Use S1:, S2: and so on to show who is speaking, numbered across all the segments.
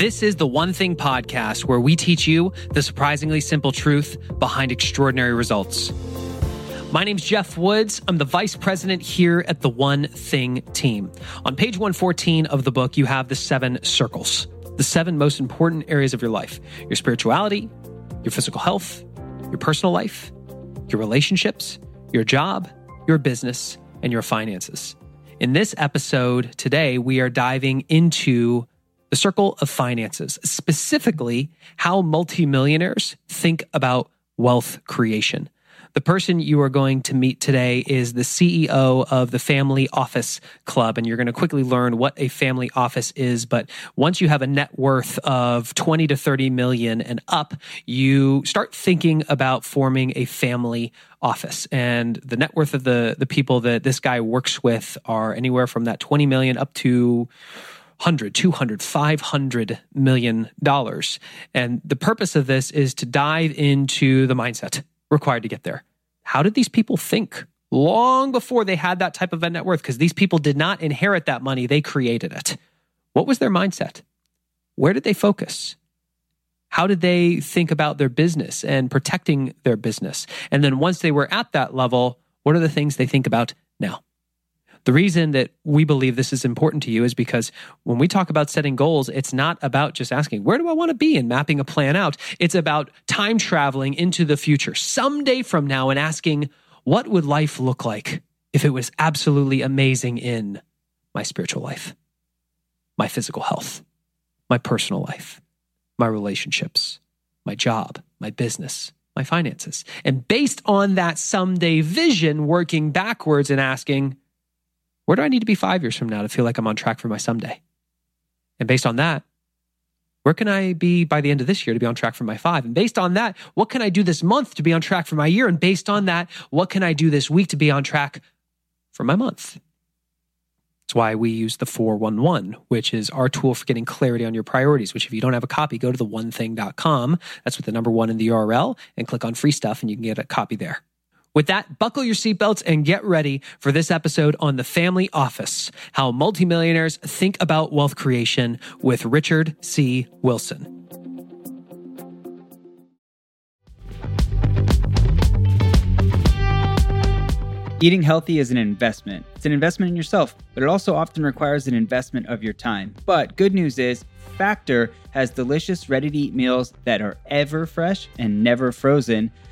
S1: This is the One Thing podcast where we teach you the surprisingly simple truth behind extraordinary results. My name's Geoff Woods. I'm the vice president here at the One Thing team. On page 114 of the book, you have the seven circles, the seven most important areas of your life your spirituality, your physical health, your personal life, your relationships, your job, your business, and your finances. In this episode today, we are diving into the circle of finances, specifically how multimillionaires think about wealth creation. The person you are going to meet today is the CEO of the Family Office Club, and you're going to quickly learn what a family office is. But once you have a net worth of 20 to 30 million and up, you start thinking about forming a family office. And the net worth of the, the people that this guy works with are anywhere from that 20 million up to 100, 200, 500 million dollars. And the purpose of this is to dive into the mindset required to get there. How did these people think long before they had that type of a net worth? Because these people did not inherit that money, they created it. What was their mindset? Where did they focus? How did they think about their business and protecting their business? And then once they were at that level, what are the things they think about now? The reason that we believe this is important to you is because when we talk about setting goals, it's not about just asking, where do I want to be and mapping a plan out? It's about time traveling into the future someday from now and asking, what would life look like if it was absolutely amazing in my spiritual life, my physical health, my personal life, my relationships, my job, my business, my finances. And based on that someday vision, working backwards and asking, where do I need to be five years from now to feel like I'm on track for my someday? And based on that, where can I be by the end of this year to be on track for my five? And based on that, what can I do this month to be on track for my year? And based on that, what can I do this week to be on track for my month? That's why we use the 411, which is our tool for getting clarity on your priorities, which if you don't have a copy, go to the onething.com. That's with the number one in the URL and click on free stuff and you can get a copy there. With that, buckle your seatbelts and get ready for this episode on the family office how multimillionaires think about wealth creation with Richard C. Wilson.
S2: Eating healthy is an investment. It's an investment in yourself, but it also often requires an investment of your time. But good news is, Factor has delicious, ready to eat meals that are ever fresh and never frozen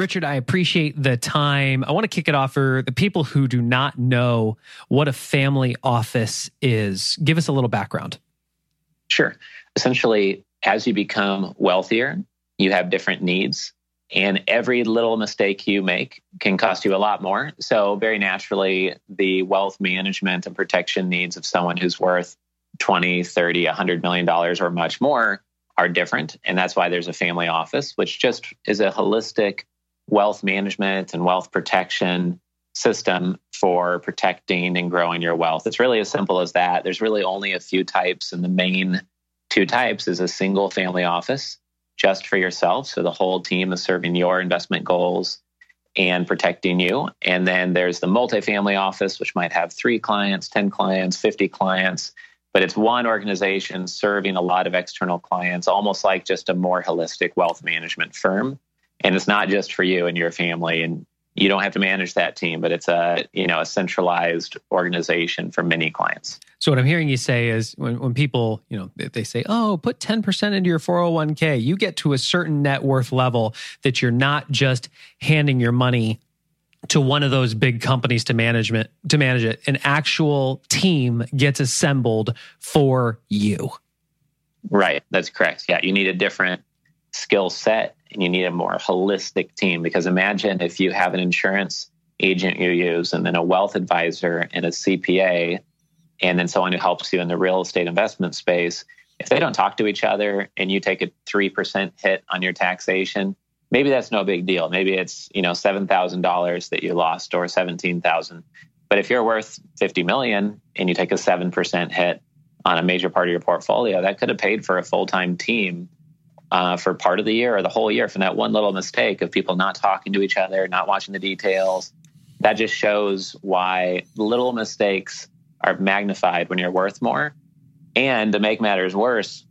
S1: Richard, I appreciate the time. I want to kick it off for the people who do not know what a family office is. Give us a little background.
S3: Sure. Essentially, as you become wealthier, you have different needs, and every little mistake you make can cost you a lot more. So, very naturally, the wealth management and protection needs of someone who's worth 20, 30, 100 million dollars or much more are different. And that's why there's a family office, which just is a holistic wealth management and wealth protection system for protecting and growing your wealth. It's really as simple as that. There's really only a few types, and the main two types is a single family office just for yourself. So the whole team is serving your investment goals and protecting you. And then there's the multifamily office, which might have three clients, 10 clients, 50 clients, but it's one organization serving a lot of external clients, almost like just a more holistic wealth management firm and it's not just for you and your family and you don't have to manage that team but it's a you know a centralized organization for many clients
S1: so what i'm hearing you say is when, when people you know they say oh put 10% into your 401k you get to a certain net worth level that you're not just handing your money to one of those big companies to management to manage it. An actual team gets assembled for you.
S3: Right. That's correct. Yeah. You need a different skill set and you need a more holistic team because imagine if you have an insurance agent you use and then a wealth advisor and a CPA and then someone who helps you in the real estate investment space. If they don't talk to each other and you take a 3% hit on your taxation, maybe that's no big deal. Maybe it's, you know, $7,000 that you lost or 17,000. But if you're worth 50 million and you take a 7% hit on a major part of your portfolio, that could have paid for a full-time team uh, for part of the year or the whole year from that one little mistake of people not talking to each other, not watching the details. That just shows why little mistakes are magnified when you're worth more. And to make matters worse,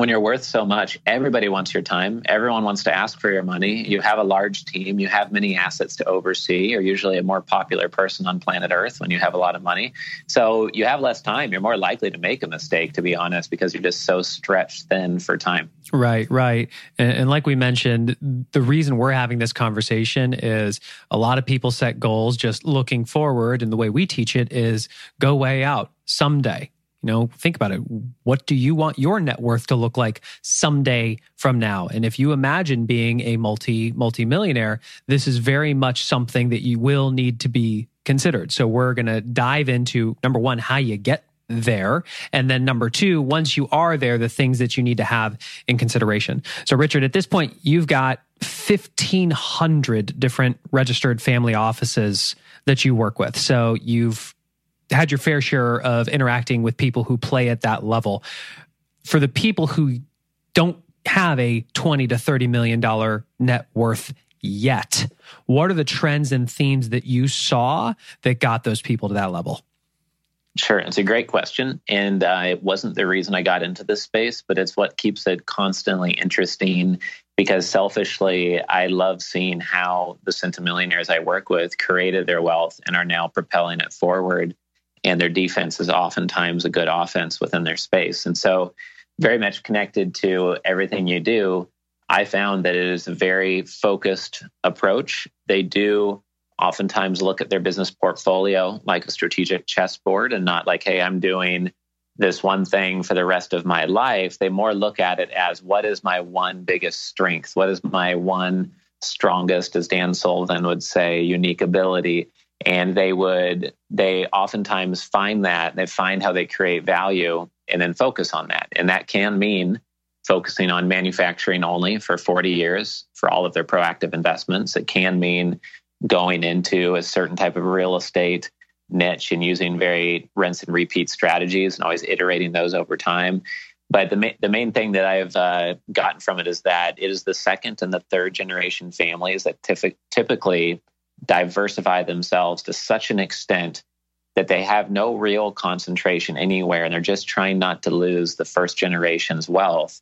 S3: when you're worth so much, everybody wants your time. Everyone wants to ask for your money. You have a large team. You have many assets to oversee. You're usually a more popular person on planet Earth when you have a lot of money. So you have less time. You're more likely to make a mistake, to be honest, because you're just so stretched thin for time.
S1: Right, right. And, and like we mentioned, the reason we're having this conversation is a lot of people set goals just looking forward. And the way we teach it is go way out someday you know, think about it. What do you want your net worth to look like someday from now? And if you imagine being a multi multi millionaire, this is very much something that you will need to be considered. So we're going to dive into number 1 how you get there. And then number two, once you are there, the things that you need to have in consideration. So, Richard, at this point, you've got 1,500 different registered family offices that you work with. So, you've had your fair share of interacting with people who play at that level. For the people who don't have a 20 to 30 million dollar net worth yet, what are the trends and themes that you saw that got those people to that level?
S3: Sure, it's a great question, and uh, it wasn't the reason I got into this space, but it's what keeps it constantly interesting. Because selfishly, I love seeing how the centimillionaires I work with created their wealth and are now propelling it forward and their defense is oftentimes a good offense within their space. And so, very much connected to everything you do, I found that it is a very focused approach. They do oftentimes look at their business portfolio like a strategic chessboard and not like, hey, I'm doing this one thing for the rest of my life. They more look at it as what is my one biggest strength? What is my one strongest, as Dan Sullivan would say, unique ability? And they would they oftentimes find that they find how they create value and then focus on that. And that can mean focusing on manufacturing only for 40 years for all of their proactive investments. It can mean going into a certain type of real estate niche and using very rinse and repeat strategies and always iterating those over time. But the, ma- the main thing that I've uh, gotten from it is that it is the second and the third generation families that typically diversify themselves to such an extent that they have no real concentration anywhere and they're just trying not to lose the first generation's wealth.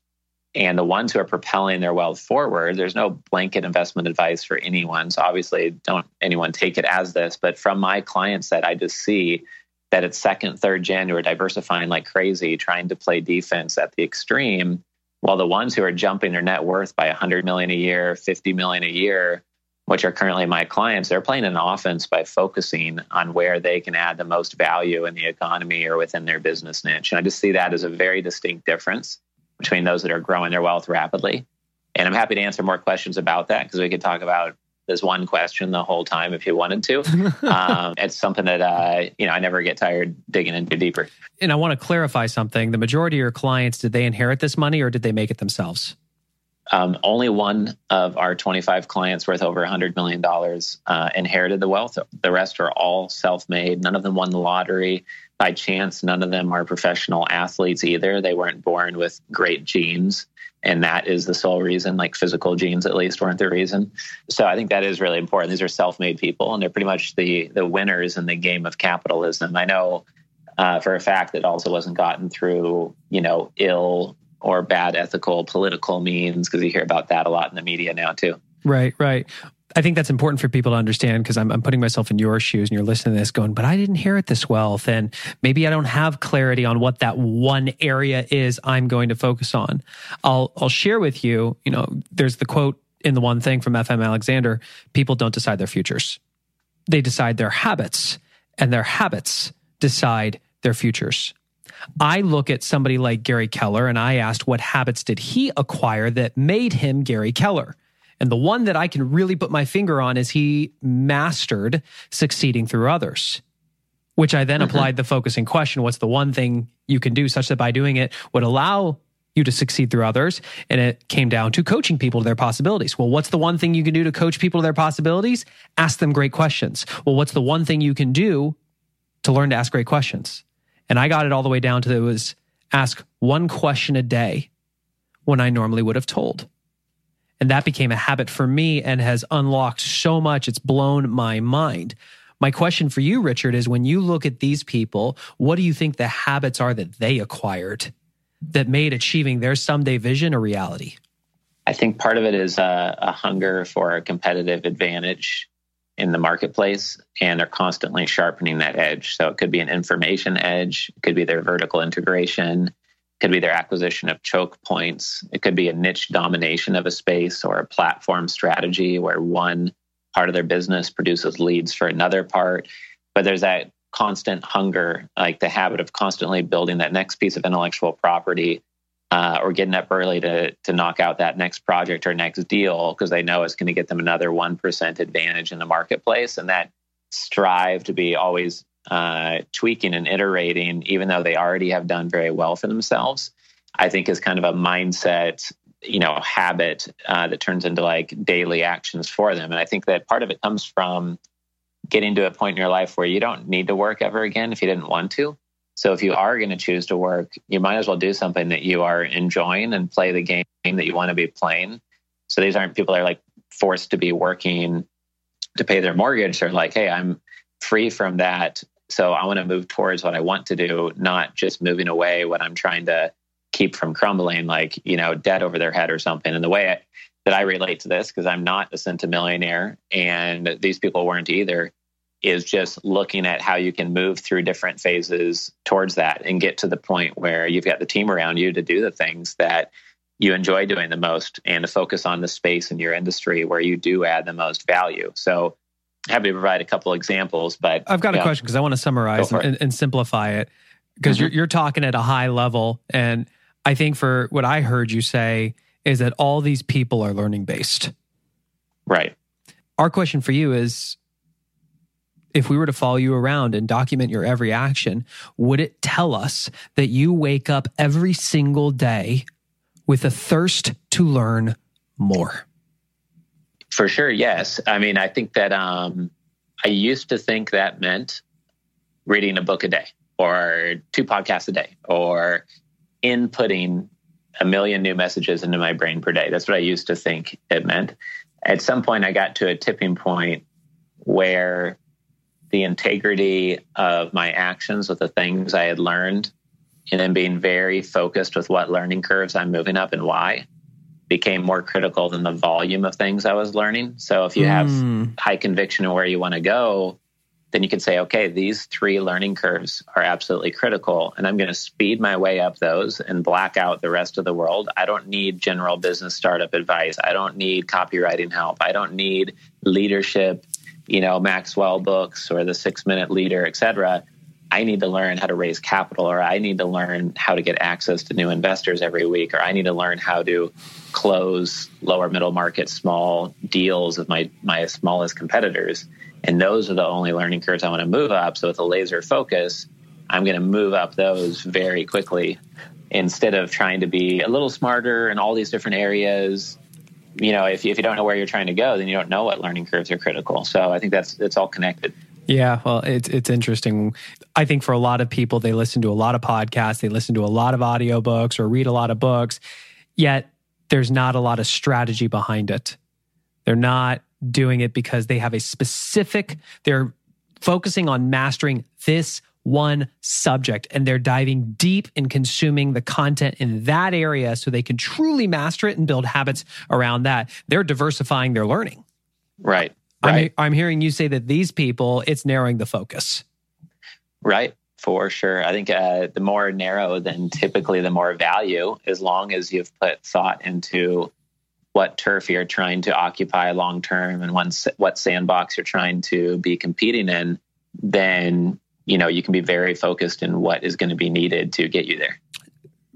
S3: And the ones who are propelling their wealth forward, there's no blanket investment advice for anyone. So obviously, don't anyone take it as this. But from my client set, I just see that it's second, third gen who are diversifying like crazy, trying to play defense at the extreme, while the ones who are jumping their net worth by 100 million a year, 50 million a year, which are currently my clients, they're playing an offense by focusing on where they can add the most value in the economy or within their business niche. And I just see that as a very distinct difference between those that are growing their wealth rapidly. And I'm happy to answer more questions about that because we could talk about this one question the whole time if you wanted to. um, it's something that uh, you know I never get tired digging into deeper.
S1: And I want to clarify something: the majority of your clients did they inherit this money or did they make it themselves?
S3: Um, only one of our 25 clients worth over $100 million uh, inherited the wealth. The rest are all self made. None of them won the lottery by chance. None of them are professional athletes either. They weren't born with great genes. And that is the sole reason, like physical genes at least weren't the reason. So I think that is really important. These are self made people, and they're pretty much the, the winners in the game of capitalism. I know uh, for a fact that also wasn't gotten through, you know, ill or bad ethical political means because you hear about that a lot in the media now too
S1: right right I think that's important for people to understand because I'm, I'm, putting myself in your shoes and you're listening to this going, but I didn't inherit this wealth. And maybe I don't have clarity on what that one area is I'm going to focus on. I'll, I'll share with you, you know, there's the quote in the one thing from FM Alexander people don't decide their futures. they decide their habits, and their habits decide their futures. I look at somebody like Gary Keller and I asked what habits did he acquire that made him Gary Keller? And the one that I can really put my finger on is he mastered succeeding through others, which I then mm-hmm. applied the focusing question what's the one thing you can do such that by doing it would allow you to succeed through others. And it came down to coaching people to their possibilities. Well, what's the one thing you can do to coach people to their possibilities? Ask them great questions. Well, what's the one thing you can do to learn to ask great questions? And I got it all the way down to it was ask one question a day when I normally would have told. And that became a habit for me and has unlocked so much. It's blown my mind. My question for you, Richard, is when you look at these people, what do you think the habits are that they acquired that made achieving their someday vision a reality?
S3: I think part of it is a, a hunger for a competitive advantage in the marketplace, and they're constantly sharpening that edge. So it could be an information edge, it could be their vertical integration, it could be their acquisition of choke points, it could be a niche domination of a space or a platform strategy where one part of their business produces leads for another part. But there's that constant hunger, like the habit of constantly building that next piece of intellectual property uh, or getting up early to to knock out that next project or next deal because they know it's going to get them another one percent advantage in the marketplace, and that strive to be always uh, tweaking and iterating, even though they already have done very well for themselves. I think is kind of a mindset, you know, habit uh, that turns into like daily actions for them, and I think that part of it comes from getting to a point in your life where you don't need to work ever again if you didn't want to. So if you are going to choose to work, you might as well do something that you are enjoying and play the game that you want to be playing. So these aren't people that are like forced to be working to pay their mortgage. They're like, hey, I'm free from that. So I want to move towards what I want to do, not just moving away what I'm trying to keep from crumbling, like, you know, debt over their head or something. And the way I, that I relate to this, because I'm not a centimillionaire and these people weren't either, is just looking at how you can move through different phases towards that and get to the point where you've got the team around you to do the things that you enjoy doing the most and to focus on the space in your industry where you do add the most value. So happy to provide a couple examples, but
S1: I've got a question because I want to summarize and, and, simplify it because mm-hmm. you're, you're talking at a high level. And I think for what I heard you say is that all these people are learning based.
S3: Right.
S1: Our question for you is if we were to follow you around and document your every action, would it tell us that you wake up every single day with a thirst to learn more?
S3: For sure, yes. I mean, I think that um, I used to think that meant reading a book a day or two podcasts a day or inputting a million new messages into my brain per day. That's what I used to think it meant. At some point, I got to a tipping point where the integrity of my actions with the things I had learned, and then being very focused with what learning curves I'm moving up and why became more critical than the volume of things I was learning. So if you have mm. high conviction in where you want to go, then you can say, okay, these three learning curves are absolutely critical, and I'm going to speed my way up those and black out the rest of the world. I don't need general business startup advice. I don't need copywriting help. I don't need leadership you know, Maxwell books or the six minute leader, et cetera. I need to learn how to raise capital, or I need to learn how to get access to new investors every week, or I need to learn how to close lower middle market small deals of my my smallest competitors. And those are the only learning curves I want to move up. So with a laser focus, I'm going to move up those very quickly instead of trying to be a little smarter in all these different areas you know, if you, if you don't know where you're trying to go, then you don't know what learning curves are critical. So I think that's it's all connected.
S1: Yeah, well, it's it's interesting. I think for a lot of people, they listen to a lot of podcasts, they listen to a lot of audiobooks or read a lot of books, yet there's not a lot of strategy behind it. They're not doing it because they have a specific, they're focusing on mastering this one subject and they're diving deep in consuming the content in that area so they can truly master it and build habits around that. They're diversifying their learning.
S3: Right.
S1: right. I'm, I'm hearing you say that these people, it's narrowing the focus.
S3: Right. For sure. I think uh, the more narrow, then typically the more value, as long as you've put thought into what turf you're trying to occupy long term and what sandbox you're trying to be competing in, then you know you can be very focused in what is going to be needed to get you there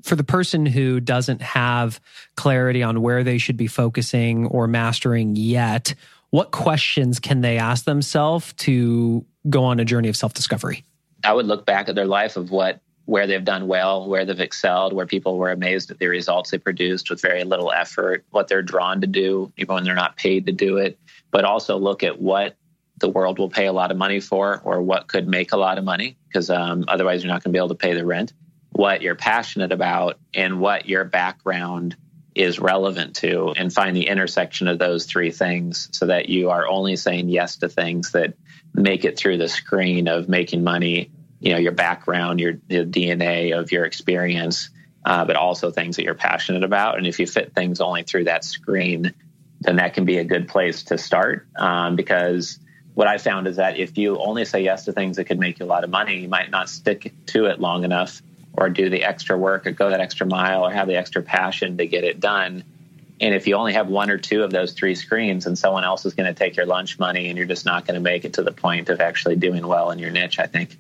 S1: for the person who doesn't have clarity on where they should be focusing or mastering yet, what questions can they ask themselves to go on a journey of self discovery?
S3: I would look back at their life of what where they've done well, where they've excelled, where people were amazed at the results they produced with very little effort, what they're drawn to do, even when they're not paid to do it, but also look at what the world will pay a lot of money for or what could make a lot of money, because um, otherwise you're not going to be able to pay the rent. What you're passionate about and what your background is relevant to and find the intersection of those three things so that you are only saying yes to things that make it through the screen of making money you know your background your dna of your experience uh, but also things that you're passionate about. And if you fit things only through that screen then that can be a good place to start um, because what i found is that if you only say yes to things that could make you a lot of money you might not stick to it long enough or do the extra work or go that extra mile or have the extra passion to get it done. And if you only have one or two of those three screens and someone else is going to take your lunch money and you're just not going to make it to the point of actually doing well in your niche, I think.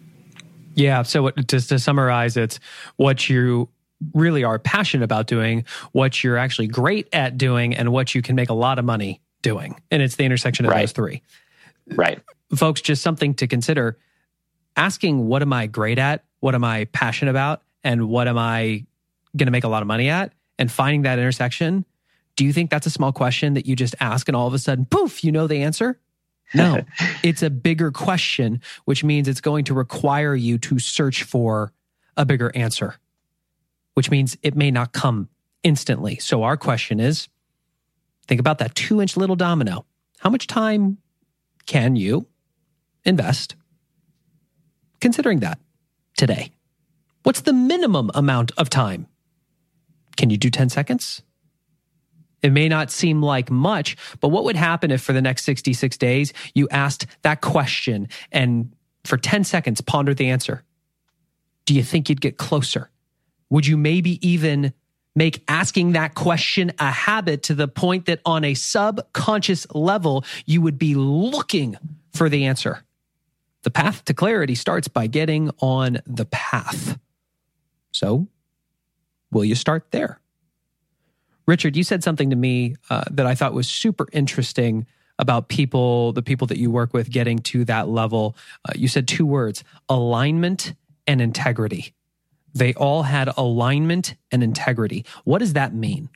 S1: Yeah. So, just to summarize, it's what you really are passionate about doing, what you're actually great at doing, and what you can make a lot of money doing. And it's the intersection of
S3: right.
S1: those three.
S3: Right.
S1: Folks, just something to consider asking, what am I great at? What am I passionate about? And what am I going to make a lot of money at? And finding that intersection. Do you think that's a small question that you just ask and all of a sudden, poof, you know the answer? No, it's a bigger question, which means it's going to require you to search for a bigger answer, which means it may not come instantly. So, our question is think about that two inch little domino. How much time can you invest considering that? today? What's the minimum amount of time? Can you do 10 seconds? It may not seem like much, but what would happen if for the next 66 days you asked that question and for 10 seconds pondered the answer? Do you think you'd get closer? Would you maybe even make asking that question a habit to the point that on a subconscious level, you would be looking for the answer? The path to clarity starts by getting on the path. So, will you start there? Richard, you said something to me uh, that I thought was super interesting about people, the people that you work with getting to that level. Uh, you said two words alignment and integrity. They all had alignment and integrity. What does that mean?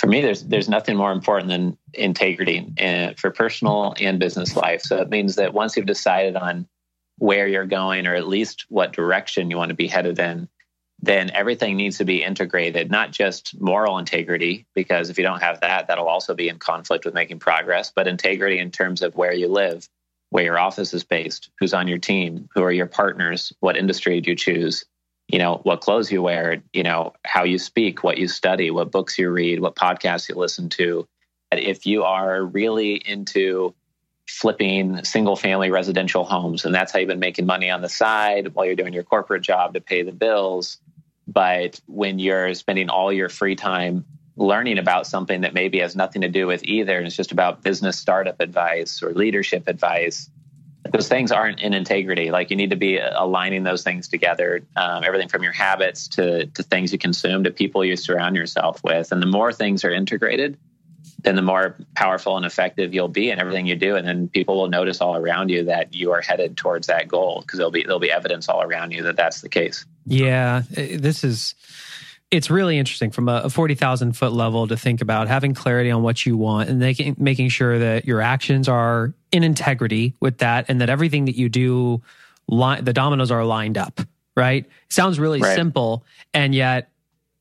S3: for me, there's there's nothing more important than integrity uh, for personal and business life. So it means that once you've decided on where you're going, or at least what direction you want to be headed in, then everything needs to be integrated. Not just moral integrity, because if you don't have that, that'll also be in conflict with making progress. But integrity in terms of where you live, where your office is based, who's on your team, who are your partners, what industry do you choose, you know what clothes you wear you know how you speak what you study what books you read what podcasts you listen to. If you are really into flipping single family residential homes and that's how you've been making money on the side while you're doing your corporate job to pay the bills but when you're spending all your free time learning about something that maybe has nothing to do with either and it's just about business startup advice or leadership advice those things aren't in integrity. Like you need to be aligning those things together, um, everything from your habits to to things you consume to people you surround yourself with. And the more things are integrated, then the more powerful and effective you'll be in everything you do. And then people will notice all around you that you are headed towards that goal because there'll be there'll be evidence all around you that that's the case.
S1: Yeah, this is it's really interesting from a, 40,000 foot level to think about having clarity on what you want and making, making sure that your actions are in integrity with that and that everything that you do, li- the dominoes are lined up, right? It sounds really right. simple. And yet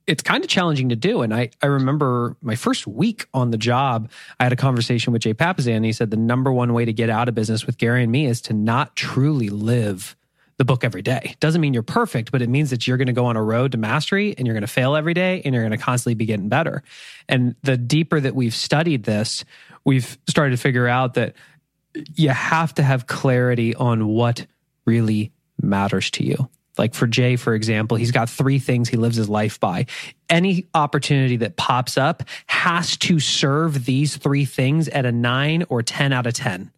S1: it's kind of challenging to do. And I, I remember my first week on the job, I had a conversation with Jay Papasan. And he said the number one way to get out of business with Gary and me is to not truly live the book every day. Doesn't mean you're perfect, but it means that you're going to go on a road to mastery and you're going to fail every day and you're going to constantly be getting better. And the deeper that we've studied this, we've started to figure out that you have to have clarity on what really matters to you. Like for Jay, for example, he's got three things he lives his life by. Any opportunity that pops up has to serve these three things at a nine or 10 out of 10.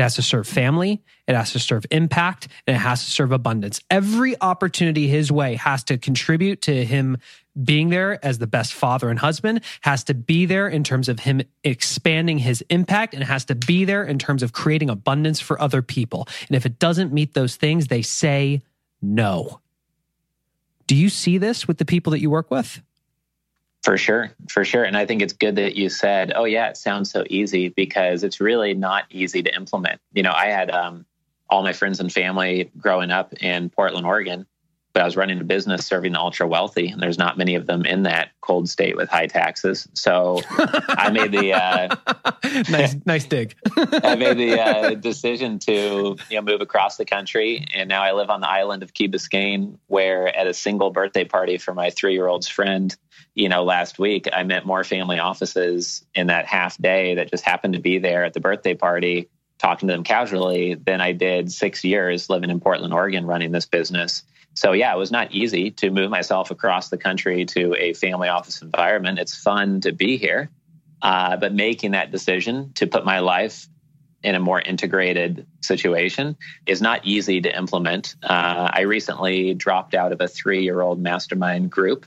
S1: It has to serve family, it has to serve impact, and it has to serve abundance. Every opportunity his way has to contribute to him being there as the best father and husband, has to be there in terms of him expanding his impact, and has to be there in terms of creating abundance for other people. And if it doesn't meet those things, they say no. Do you see this with the people that you work with?
S3: For sure, for sure. And I think it's good that you said, oh, yeah, it sounds so easy because it's really not easy to implement. You know, I had um, all my friends and family growing up in Portland, Oregon, but I was running a business serving the ultra wealthy, and there's not many of them in that cold state with high taxes. So I made the uh,
S1: nice, nice dig.
S3: I made the uh, decision to you know move across the country, and now I live on the island of Key Biscayne, where at a single birthday party for my three year old's friend, you know, last week I met more family offices in that half day that just happened to be there at the birthday party talking to them casually than I did six years living in Portland, Oregon, running this business. So yeah, it was not easy to move myself across the country to a family office environment. It's fun to be here, uh, but making that decision to put my life in a more integrated situation is not easy to implement. Uh, I recently dropped out of a three-year-old mastermind group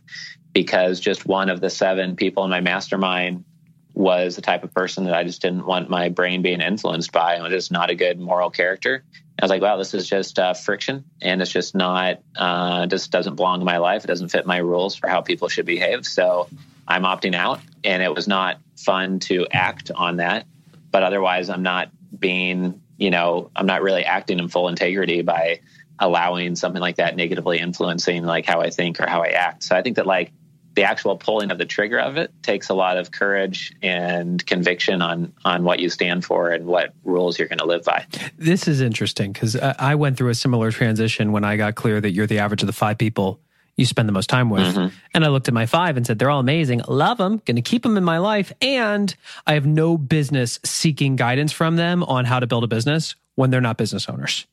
S3: because just one of the seven people in my mastermind was the type of person that I just didn't want my brain being influenced by. and was just not a good moral character. I was like, wow, this is just uh, friction, and it's just not, uh, just doesn't belong to my life. It doesn't fit my rules for how people should behave. So I'm opting out, and it was not fun to act on that. But otherwise, I'm not being, you know, I'm not really acting in full integrity by allowing something like that negatively influencing like how I think or how I act. So I think that like the actual pulling of the trigger of it takes a lot of courage and conviction on on what you stand for and what rules you're going to live by.
S1: This is interesting because I went through a similar transition when I got clear that you're the average of the five people you spend the most time with. Mm-hmm. And I looked at my five and said, they're all amazing. Love them. Going to keep them in my life. And I have no business seeking guidance from them on how to build a business when they're not business owners.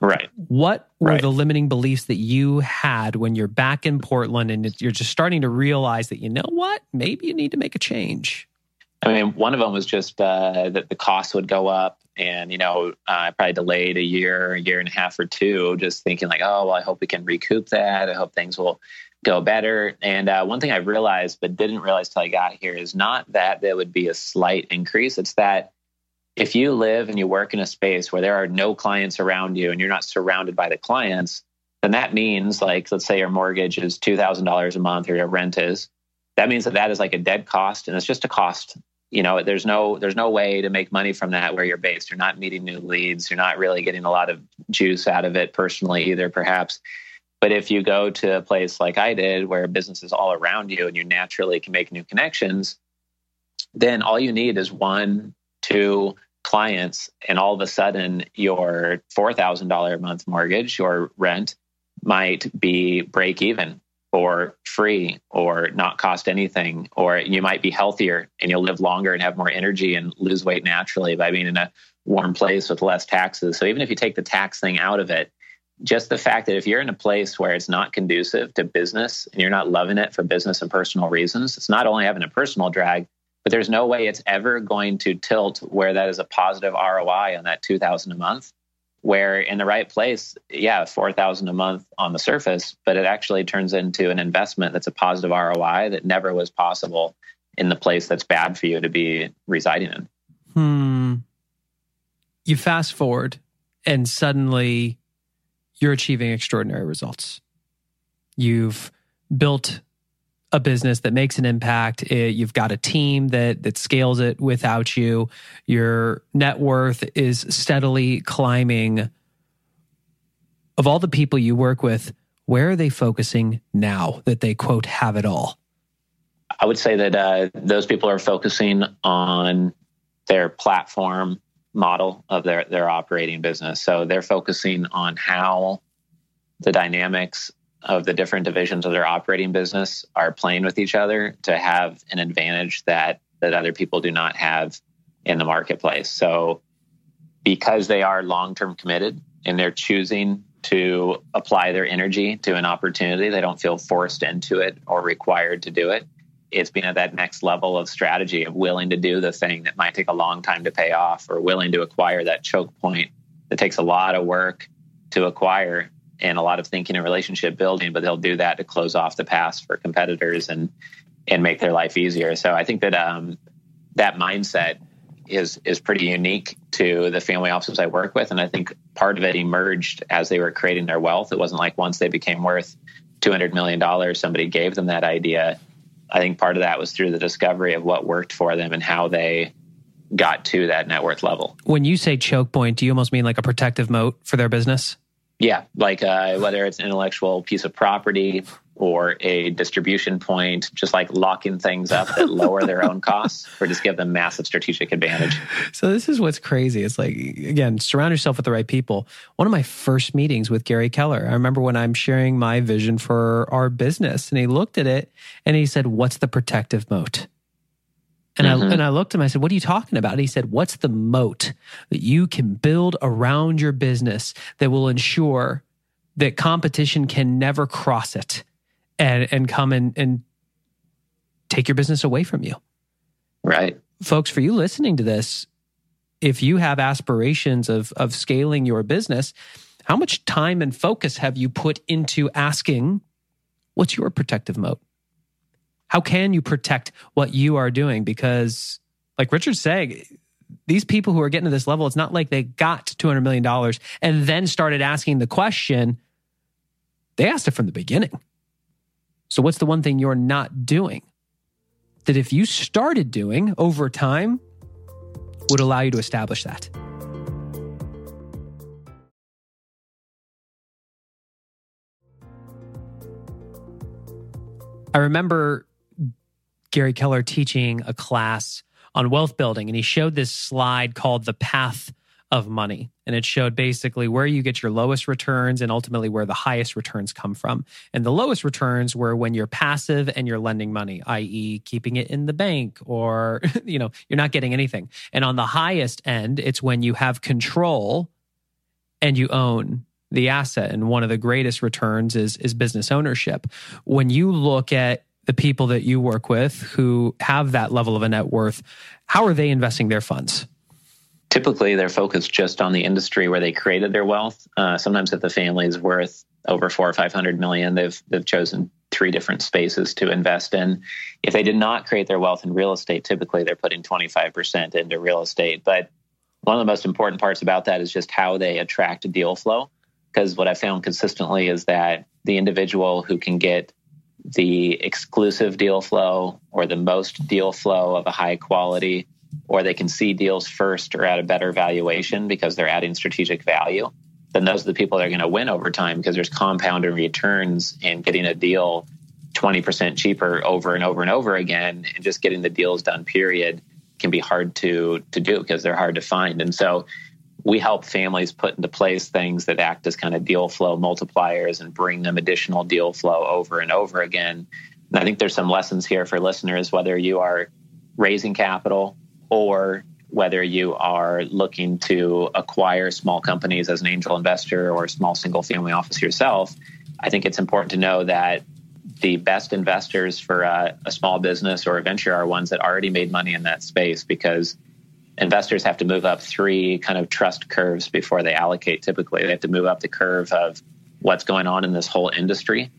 S3: Right.
S1: What were right. the limiting beliefs that you had when you're back in Portland and you're just starting to realize that, you know what, maybe you need to make a change?
S3: I mean, one of them was just uh, that the costs would go up. And, you know, uh, I probably delayed a year, a year and a half or two, just thinking like, oh, well, I hope we can recoup that. I hope things will go better. And uh, one thing I realized, but didn't realize till I got here, is not that there would be a slight increase. It's that if you live and you work in a space where there are no clients around you and you're not surrounded by the clients, then that means like let's say your mortgage is $2000 a month or your rent is that means that that is like a dead cost and it's just a cost. You know there's no there's no way to make money from that where you're based. You're not meeting new leads. You're not really getting a lot of juice out of it personally either perhaps. But if you go to a place like i did where business is all around you and you naturally can make new connections then all you need is one two clients and all of a sudden your $4,000 a month mortgage or rent might be break even or free or not cost anything or you might be healthier and you'll live longer and have more energy and lose weight naturally by being in a warm place with less taxes. So even if you take the tax thing out of it, just the fact that if you're in a place where it's not conducive to business and you're not loving it for business and personal reasons, it's not only having a personal drag, but there's no way it's ever going to tilt where that is a positive ROI on that 2000 a month where in the right place yeah 4000 a month on the surface but it actually turns into an investment that's a positive ROI that never was possible in the place that's bad for you to be residing in.
S1: Hmm. You fast forward and suddenly you're achieving extraordinary results. You've built a business that makes an impact. It, you've got a team that that scales it without you. Your net worth is steadily climbing. Of all the people you work with, where are they focusing now that they quote have it all?
S3: I would say that uh, those people are focusing on their platform model of their their operating business. So they're focusing on how the dynamics of the different divisions of their operating business are playing with each other to have an advantage that that other people do not have in the marketplace. So because they are long-term committed and they're choosing to apply their energy to an opportunity. They don't feel forced into it or required to do it. It's being at that next level of strategy of willing to do the thing that might take a long time to pay off or willing to acquire that choke point that takes a lot of work to acquire and a lot of thinking and relationship building, but they'll do that to close off the past for competitors and and make their life easier. So I think that um, that mindset is is pretty unique to the family offices I work with, and I think part of it emerged as they were creating their wealth. It wasn't like once they became worth two hundred million dollars, somebody gave them that idea. I think part of that was through the discovery of what worked for them and how they got to that net worth level.
S1: When you say choke point, do you almost mean like a protective moat for their business?
S3: Yeah, like uh, whether it's intellectual piece of property or a distribution point, just like locking things up that lower their own costs or just give them massive strategic advantage.
S1: So this is what's crazy. It's like again, surround yourself with the right people. One of my first meetings with Gary Keller, I remember when I'm sharing my vision for our business and he looked at it and he said, "What's the protective moat?" And mm-hmm. I and I looked at him. I said, "What are you talking about?" And he said, "What's the moat that you can build around your business that will ensure that competition can never cross it?" and and come and and take your business away from you.
S3: Right.
S1: Folks, for you listening to this, if you have aspirations of of scaling your business, how much time and focus have you put into asking what's your protective moat? How can you protect what you are doing because like Richard's saying, these people who are getting to this level, it's not like they got $200 million and then started asking the question. They asked it from the beginning. So, what's the one thing you're not doing that if you started doing over time would allow you to establish that? I remember Gary Keller teaching a class on wealth building, and he showed this slide called the path of money. And it showed basically where you get your lowest returns and ultimately where the highest returns come from. And the lowest returns were when you're passive and you're lending money, i.e., keeping it in the bank or, you know, you're not getting anything. And on the highest end, it's when you have control and you own the asset. And one of the greatest returns is, is business ownership. When you look at the people that you work with who have that level of a net worth, how are they investing their funds?
S3: typically they're focused just on the industry where they created their wealth. Uh, sometimes if the family is worth over four or five hundred million, they've they've chosen three different spaces to invest in. If they did not create their wealth in real estate, typically they're putting 25% into real estate. But one of the most important parts about that is just how they attract deal flow. Because what I found consistently is that the individual who can get the exclusive deal flow or the most deal flow of a high quality or they can see deals first or at a better valuation because they're adding strategic value, then those are the people that are going to win over time because there's compounding returns in getting a deal 20% cheaper over and over and over again and just getting the deals done period can be hard to to do because they're hard to find. And so we help families put into place things that act as kind of deal flow multipliers and bring them additional deal flow over and over again. And i think there's some lessons here for listeners whether you are raising capital or whether you are looking to acquire small companies as an angel investor or a small single family office yourself, I think it's important to know that the best investors for a, a, small business or a venture are ones that already made money in that space because investors have to move up three kind of trust curves before they allocate typically. They have to move up the curve of what's going on in this whole industry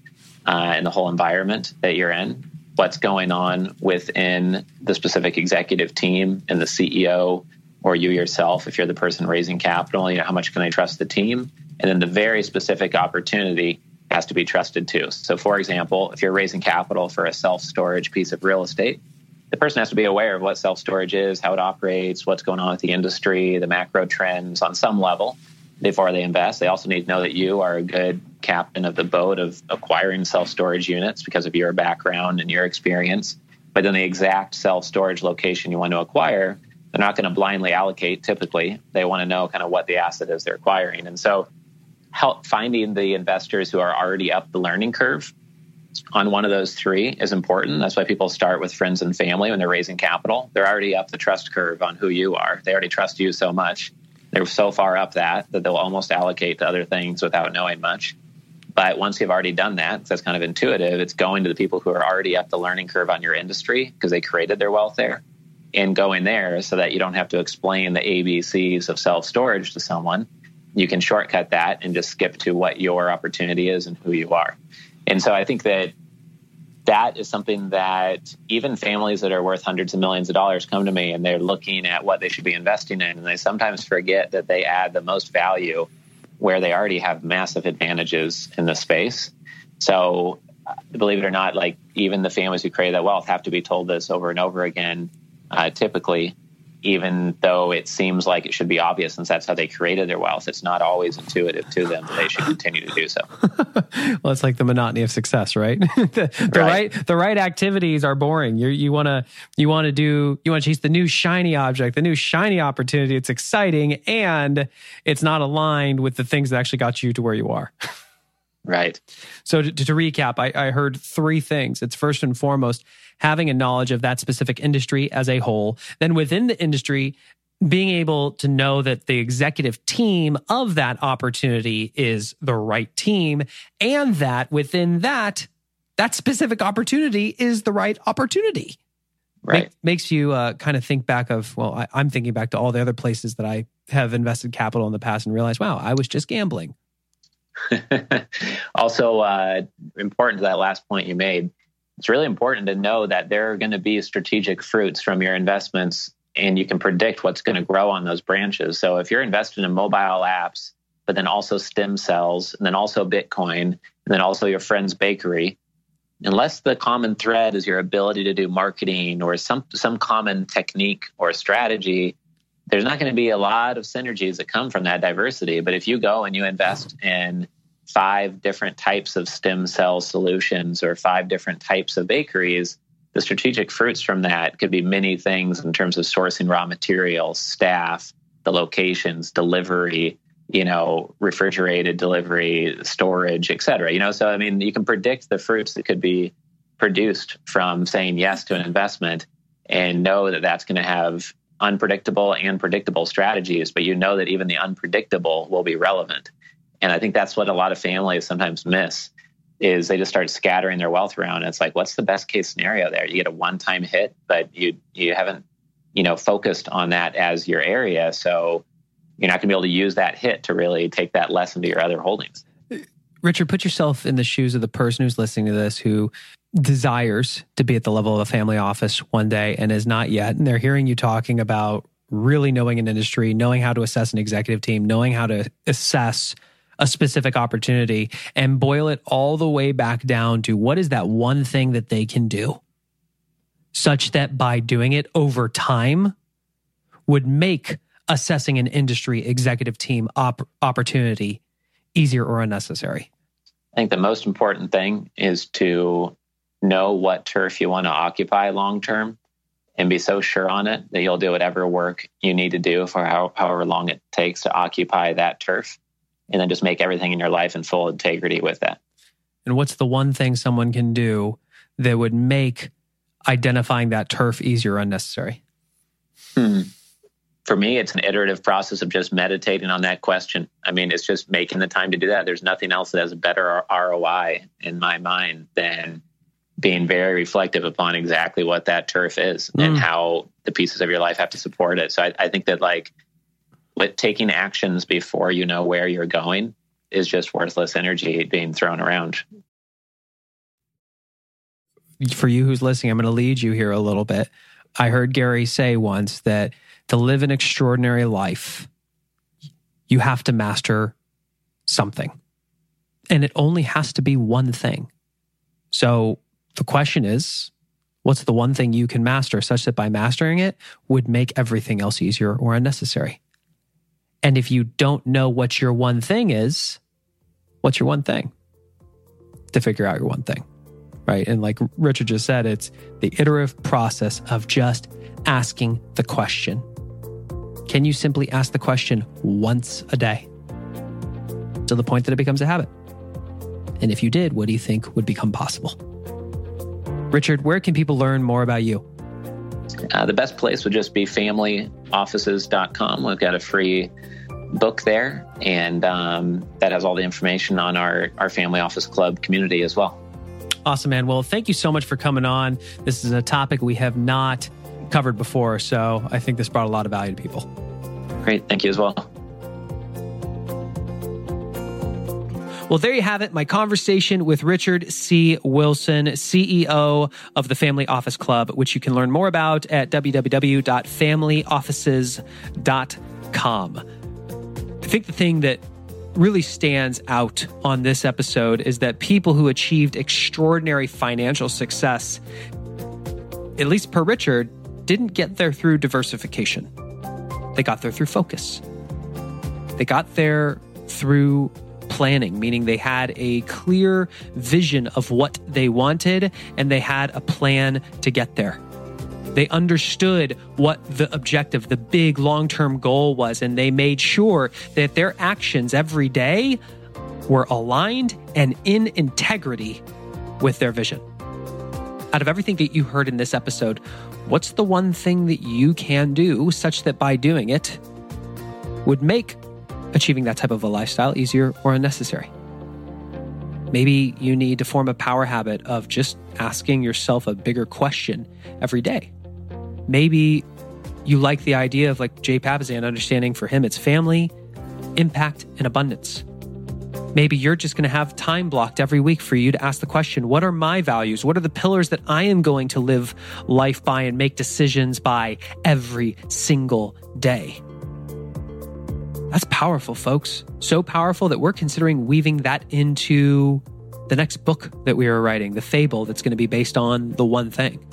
S3: uh, and the whole environment that you're in. What's going on within the specific executive team and the CEO or you yourself if you're the person raising capital you know how much can i trust the team? And then the very specific opportunity has to be trusted too. So for example if you're raising capital for a self-storage piece of real estate the person has to be aware of what self-storage is how it operates what's going on with the industry the macro trends on some level before they invest. They also need to know that you are a good captain of the boat of acquiring self storage units because of your background and your experience. But then the exact self storage location you want to acquire, they're not going to blindly allocate typically. They want to know kind of what the asset is they're acquiring. And so, help finding the investors who are already up the learning curve on one of those three is important. That's why people start with friends and family when they're raising capital. They're already up the trust curve on who you are. They already trust you so much They're so far up that that they'll almost allocate to other things without knowing much. But once you've already done that, that's kind of intuitive. It's going to the people who are already up the learning curve on your industry because they created their wealth there and going there so that you don't have to explain the ABCs of self storage to someone. You can shortcut that and just skip to what your opportunity is and who you are. And so I think that that is something that even families that are worth hundreds of millions of dollars come to me and they're looking at what they should be investing in. And they sometimes forget that they add the most value where they already have massive advantages in the space. So, believe it or not, like even the families who create that wealth have to be told this over and over again, uh, typically even though it seems like it should be obvious since that's how they created their wealth, it's not always intuitive to them that they should continue to do so.
S1: well, it's like the monotony of success, right? the, the right. right. the right activities are boring. You you want to you want to do you want to chase the new shiny object, the new shiny opportunity. It's exciting and it's not aligned with the things that actually got you to where you are.
S3: Right.
S1: So to, to recap, I, I heard three things. It's first and foremost having a knowledge of that specific industry as a whole. Then within the industry, being able to know that the executive team of that opportunity is the right team and that within that, that specific opportunity is the right opportunity.
S3: Right. Make,
S1: makes you uh, kind of think back of, well, I, I'm thinking back to all the other places that I have invested capital in the past and realize, wow, I was just gambling.
S3: also, uh, important to that last point you made, it's really important to know that there are going to be strategic fruits from your investments and you can predict what's going to grow on those branches. So if you're investing in mobile apps, but then also stem cells, and then also Bitcoin, and then also your friend's bakery, unless the common thread is your ability to do marketing or some some common technique or strategy, there's not going to be a lot of synergies that come from that diversity. But if you go and you invest in five different types of stem cell solutions or five different types of bakeries, the strategic fruits from that could be many things in terms of sourcing raw materials, staff, the locations, delivery, you know, refrigerated delivery, storage, et cetera. You know, so I mean, you can predict the fruits that could be produced from saying yes to an investment and know that that's going to have unpredictable and predictable strategies, but you know that even the unpredictable will be relevant. And I think that's what a lot of families sometimes miss is they just start scattering their wealth around. And it's like, what's the best case scenario there? You get a one-time hit, but you you haven't, you know, focused on that as your area. So you're not gonna be able to use that hit to really take that lesson to your other holdings.
S1: Richard, put yourself in the shoes of the person who's listening to this who desires to be at the level of a family office one day and is not yet. And they're hearing you talking about really knowing an industry, knowing how to assess an executive team, knowing how to assess a specific opportunity and boil it all the way back down to what is that one thing that they can do such that by doing it over time would make assessing an industry executive team op- opportunity easier or unnecessary?
S3: I think the most important thing is to know what turf you want to occupy long term and be so sure on it that you'll do whatever work you need to do for how, however long it takes to occupy that turf and then just make everything in your life in full integrity with that.
S1: And what's the one thing someone can do that would make identifying that turf easier or unnecessary?
S3: Hmm. For me, it's an iterative process of just meditating on that question. I mean, it's just making the time to do that. There's nothing else that has a better ROI in my mind than being very reflective upon exactly what that turf is mm. and hmm. how the pieces of your life have to support it. So I, I think that like with taking actions before you know where you're going is just worthless energy being thrown around.
S1: For you who's listening, I'm going to lead you here a little bit. I heard Gary say once that to live an extraordinary life, you have to master something. And it only has to be one thing. So the question is, what's the one thing you can master such that by mastering it would make everything else easier or unnecessary? And if you don't know what your one thing is, what's your one thing? To figure out your one thing. Right. And like Richard just said, it's the iterative process of just asking the question. Can you simply ask the question once a day to the point that it becomes a habit? And if you did, what do you think would become possible? Richard, where can people learn more about you?
S3: Uh, the best place would just be familyoffices.com. We've got a free book there, and um, that has all the information on our our family office club community as well.
S1: Awesome, man. Well, thank you so much for coming on. This is a topic we have not covered before, so I think this brought a lot of value to people.
S3: Great, thank you as well.
S1: Well, there you have it. My conversation with Richard C. Wilson, CEO of the Family Office Club, which you can learn more about at www.familyoffices.com. I think the thing that really stands out on this episode is that people who achieved extraordinary financial success, at least per Richard, didn't get there through diversification. They got there through focus. They got there through planning, meaning they had a clear vision of what they wanted and they had a plan to get there. They understood what the objective, the big long term goal was, and they made sure that their actions every day were aligned and in integrity with their vision. Out of everything that you heard in this episode, what's the one thing that you can do such that by doing it would make achieving that type of a lifestyle easier or unnecessary? Maybe you need to form a power habit of just asking yourself a bigger question every day. Maybe you like the idea of like Jay Papasan understanding for him it's family, impact, and abundance. Maybe you're just going to have time blocked every week for you to ask the question What are my values? What are the pillars that I am going to live life by and make decisions by every single day? That's powerful, folks. So powerful that we're considering weaving that into the next book that we are writing, the fable that's going to be based on the one thing.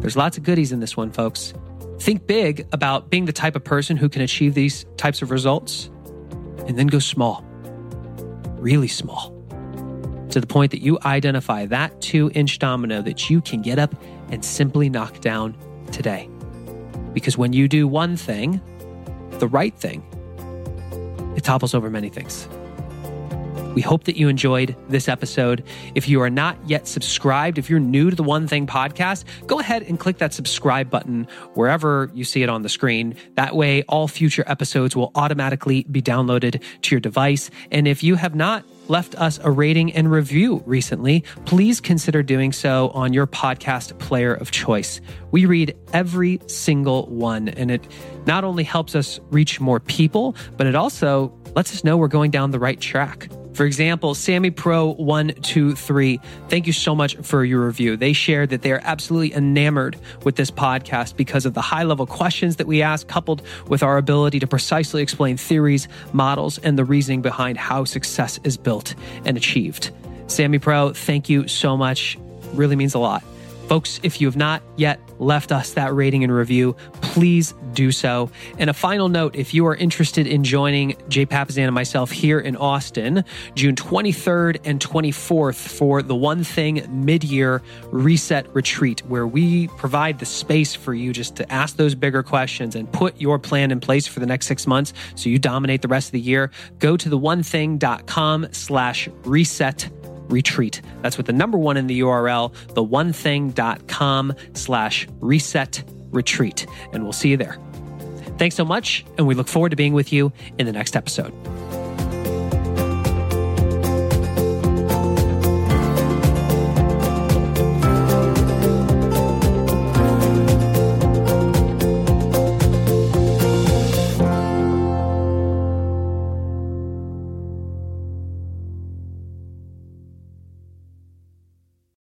S1: There's lots of goodies in this one, folks. Think big about being the type of person who can achieve these types of results and then go small, really small, to the point that you identify that two inch domino that you can get up and simply knock down today. Because when you do one thing, the right thing, it topples over many things. We hope that you enjoyed this episode. If you are not yet subscribed, if you're new to the One Thing podcast, go ahead and click that subscribe button wherever you see it on the screen. That way, all future episodes will automatically be downloaded to your device. And if you have not left us a rating and review recently, please consider doing so on your podcast player of choice. We read every single one, and it not only helps us reach more people, but it also lets us know we're going down the right track. For example, Sammy Pro 123, thank you so much for your review. They shared that they are absolutely enamored with this podcast because of the high level questions that we ask, coupled with our ability to precisely explain theories, models, and the reasoning behind how success is built and achieved. Sammy Pro, thank you so much. Really means a lot. Folks, if you have not yet left us that rating and review, please do so. And a final note if you are interested in joining Jay Papasan and myself here in Austin, June 23rd and 24th for the One Thing Mid Year Reset Retreat, where we provide the space for you just to ask those bigger questions and put your plan in place for the next six months so you dominate the rest of the year, go to the onething.com slash reset retreat. That's with the number one in the URL, the onething.com slash reset retreat. And we'll see you there. Thanks so much, and we look forward to being with you in the next episode.